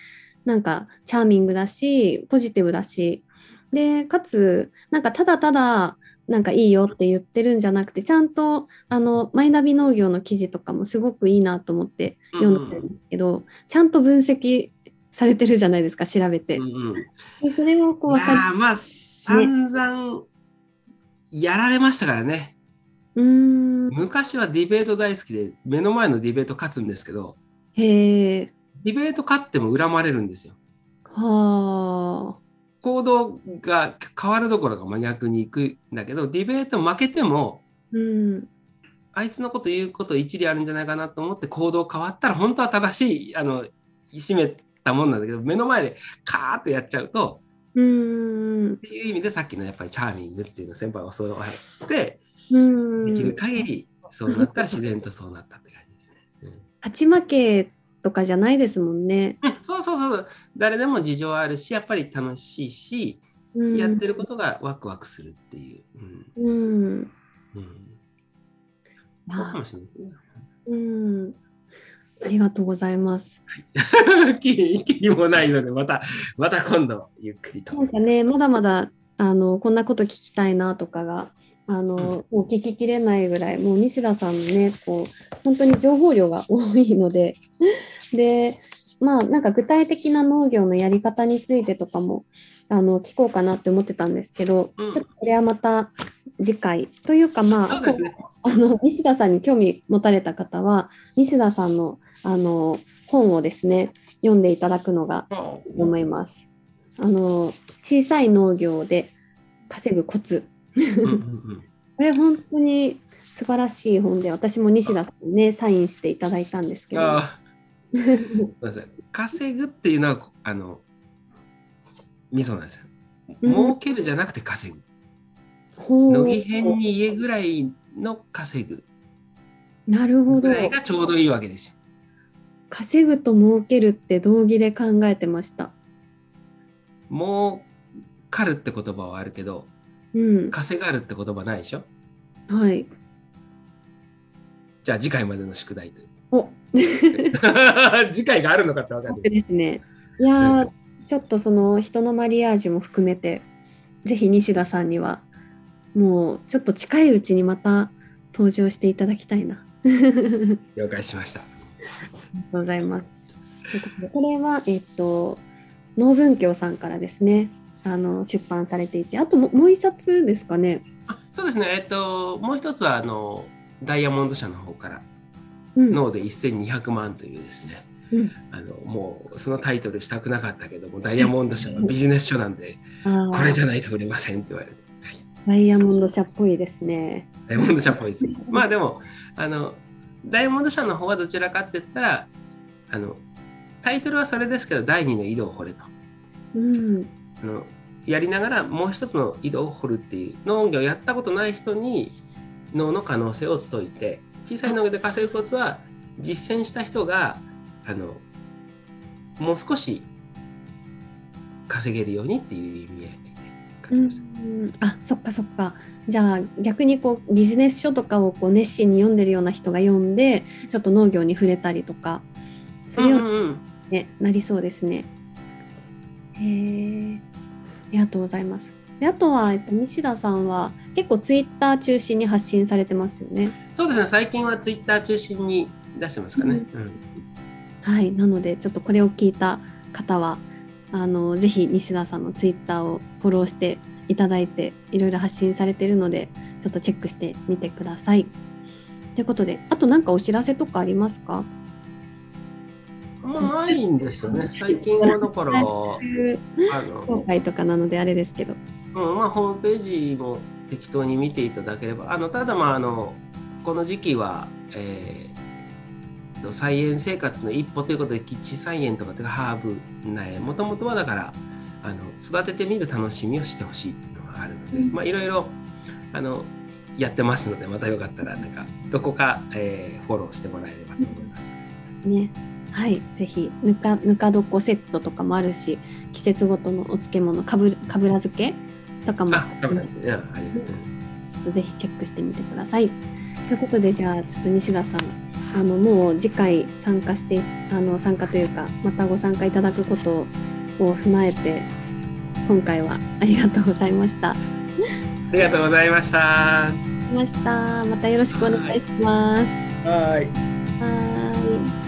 なんかチャーミングだしポジティブだしでかつなんかただただなんかいいよって言ってるんじゃなくてちゃんとあのマイナビ農業の記事とかもすごくいいなと思って読んでるんですけど、ちゃんと分析されてるじゃないですか調べて。うんうん。でそれをこう分かりいやーまあ散々やられましたからね。うーん。昔はディベート大好きで目の前のディベート勝つんですけどへえディベート勝っても恨まれるんですよ。はあ。行動が変わるどころか真逆に行くんだけどディベート負けてもうん。あいつのこと言うこと一理あるんじゃないかなと思って行動変わったら本当は正しいあの締めたもんなんだけど目の前でカーッとやっちゃうとうーんっていう意味でさっきのやっぱりチャーミングっていうのを先輩は教わってうんできる限りそうなったら自然とそうなったって感じですね。勝ち負けとかじゃないですもんね。うん、そうそうそう誰でも事情あるしやっぱり楽しいし、うん、やってることがワクワクするっていう、うんうん。うん、かあもしれないですね。うん。ありがとうございます。きりもないのでまたまた今度ゆっくりと。なんかね、まだまだあのこんなこと聞きたいなとかが。あのもう聞ききれないぐらいもう西田さんのねこう本当に情報量が多いのででまあなんか具体的な農業のやり方についてとかもあの聞こうかなって思ってたんですけど、うん。ちょっとこれはまた次回というかまあね。あの西田さんに興味持たれた方は西田さんのあの本をですね読んでいただくのがいいと思います。あの小さい農業で稼ぐコツ。これ本当に素晴らしい本で私も西田さんにねサインしていただいたんですけど。稼ぐっていうのはあの味噌なんですよ。うん儲けるじゃなくて稼ぐ。乃木編に家ぐらいの稼ぐなるほどぐらいがちょうどいいわけですよ。稼ぐと儲けるって同義で考えてました。儲かるって言葉はあるけどうん稼がるって言葉ないでしょ？はいじゃあ次回までの宿題という。お 次回があるのかってわかんないでです。すね。いやーちょっとその人のマリアージュも含めてぜひ西田さんにはもうちょっと近いうちにまた登場していただきたいな。あ り了解しました。がとうございます。ことでこれはえっと農文教さんからですねあの出版されていてあとももう一冊ですかね。あそうですね、えっと、もう一つはあのダイヤモンド社の方からうん脳で1200万というですね、うん。あのもうそのタイトルしたくなかったけどもダイヤモンド社はビジネス書なんでこれじゃないと売れませんって言われて、はい、ダイヤモンド社っぽいですね。ダイヤモンド社っぽいです。まあでもあのダイヤモンド社の方はどちらかって言ったらあのタイトルはそれですけど第二の井戸を掘れと。うん。あのやりながらもう一つの井戸を掘るっていう農業やったことない人に脳の可能性を解いて小さい農業で稼ぐコツは実践した人があのもう少し稼げるようにっていう意味合いで書きうました。んあそっかそっかじゃあ逆にこうビジネス書とかをこう熱心に読んでるような人が読んでちょっと農業に触れたりとかするように、うんうんねなりそうですね。へえありがとうございます。であとは、えっと、西田さんは結構ツイッター中心に発信されてますよね。そうですね最近はツイッター中心に出してますかね。うんはい、なのでちょっとこれを聞いた方はあのぜひ西田さんのツイッターをフォローしていただいていろいろ発信されているのでちょっとチェックしてみてください。ということであと何かお知らせとかありますか？あんまないんですよね。最近はだから、あ紹の、介とかなのであれですけど。うん、まあ、ホームページも適当に見ていただければ、あの、ただまあ、あの、この時期は、えーと、菜園生活の一歩ということで、キッチン菜園とかハーブ苗、もともとはだから、あの、育ててみる楽しみをしてほしいっていうのがあるので、うんまあ、いろいろ、あの、やってますので、またよかったら、なんか、どこか、えーフォローしてもらえればと思います。ね。はい、ぜひぬかぬか床セットとかもあるし季節ごとのお漬物かぶかぶら漬けとかもあ、多分ですね。あありますね。ちょっとぜひチェックしてみてください。ということでじゃあちょっと西田さんあのもう次回参加してあの参加というかまたご参加いただくことを踏まえて今回はありがとうございました。ありがとうございました。ました。またよろしくお願いします。はい。はーい。